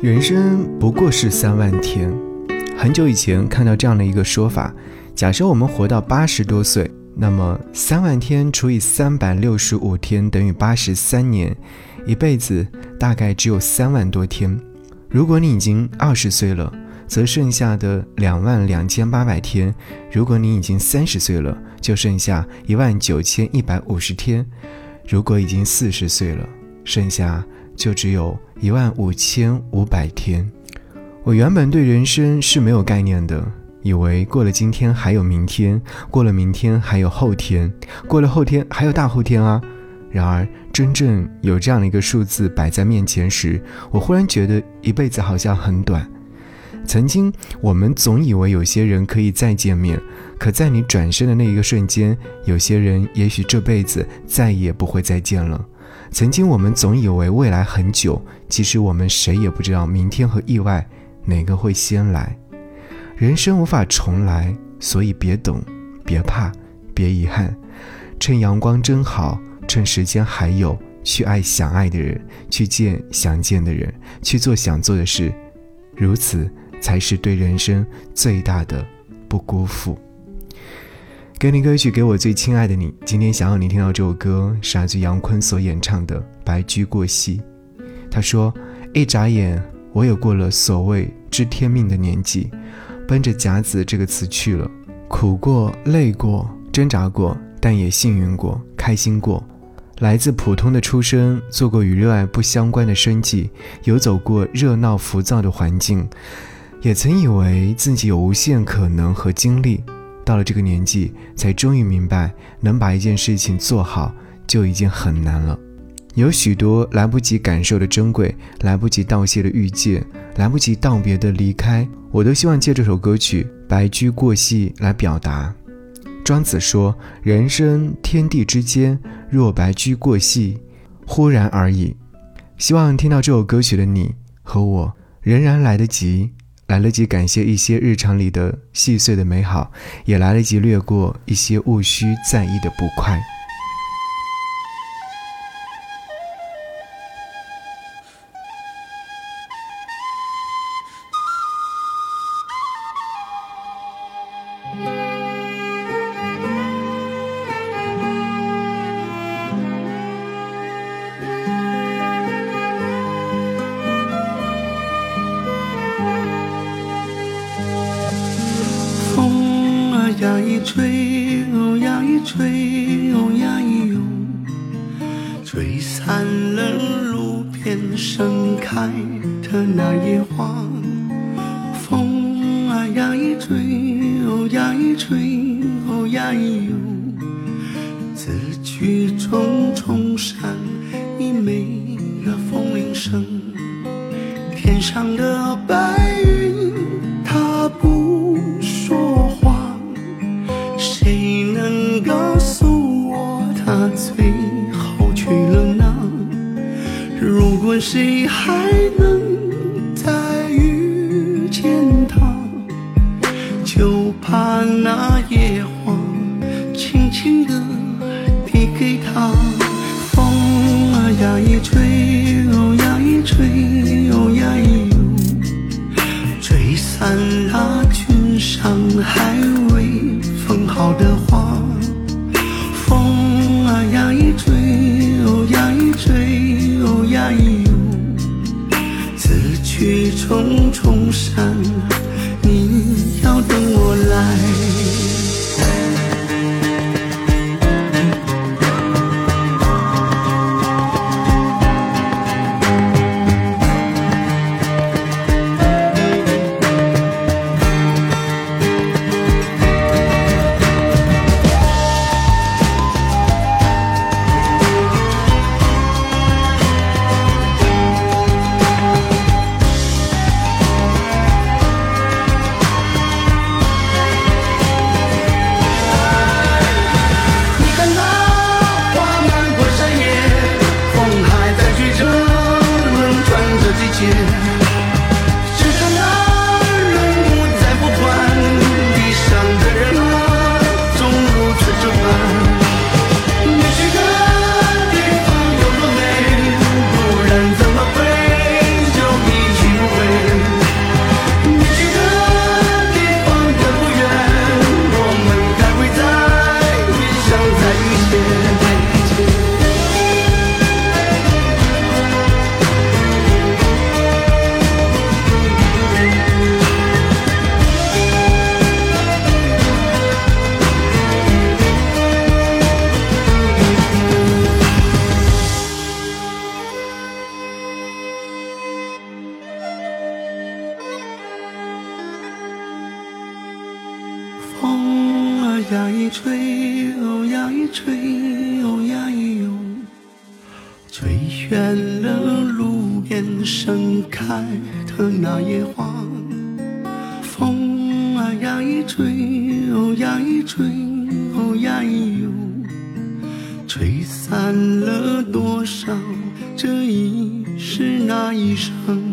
人生不过是三万天。很久以前看到这样的一个说法：假设我们活到八十多岁，那么三万天除以三百六十五天等于八十三年，一辈子大概只有三万多天。如果你已经二十岁了，则剩下的两万两千八百天；如果你已经三十岁了，就剩下一万九千一百五十天；如果已经四十岁了，剩下就只有一万五千五百天。我原本对人生是没有概念的，以为过了今天还有明天，过了明天还有后天，过了后天还有大后天啊。然而，真正有这样的一个数字摆在面前时，我忽然觉得一辈子好像很短。曾经，我们总以为有些人可以再见面，可在你转身的那一个瞬间，有些人也许这辈子再也不会再见了。曾经，我们总以为未来很久，其实我们谁也不知道明天和意外。哪个会先来？人生无法重来，所以别等，别怕，别遗憾，趁阳光真好，趁时间还有，去爱想爱的人，去见想见的人，去做想做的事，如此才是对人生最大的不辜负。给你歌曲，给我最亲爱的你。今天想要你听到这首歌，是来自杨坤所演唱的《白驹过隙》。他说：“一眨眼。”我也过了所谓知天命的年纪，奔着甲子这个词去了，苦过、累过、挣扎过，但也幸运过、开心过。来自普通的出身，做过与热爱不相关的生计，游走过热闹浮躁的环境，也曾以为自己有无限可能和精力。到了这个年纪，才终于明白，能把一件事情做好就已经很难了。有许多来不及感受的珍贵，来不及道谢的遇见，来不及道别的离开，我都希望借这首歌曲《白驹过隙》来表达。庄子说：“人生天地之间，若白驹过隙，忽然而已。”希望听到这首歌曲的你和我，仍然来得及，来得及感谢一些日常里的细碎的美好，也来得及略过一些毋需在意的不快。呀一吹，哦呀一吹，哦呀一哟，吹散了路边盛开的那野花。风啊呀一吹，哦呀一吹，哦呀一哟，此去重重山，一美的风铃声，天上的白谁还能再遇见他？就怕那野花轻轻地递给他。风啊呀一吹，哦呀一吹，哦呀一涌，吹散了群上还未雨重重山，你要等我来。呀一吹，哦呀一吹，哦呀一哟，吹远了路边盛开的那野花。风啊呀一吹，哦呀一吹，哦呀一哟，吹散了多少这一世那一生。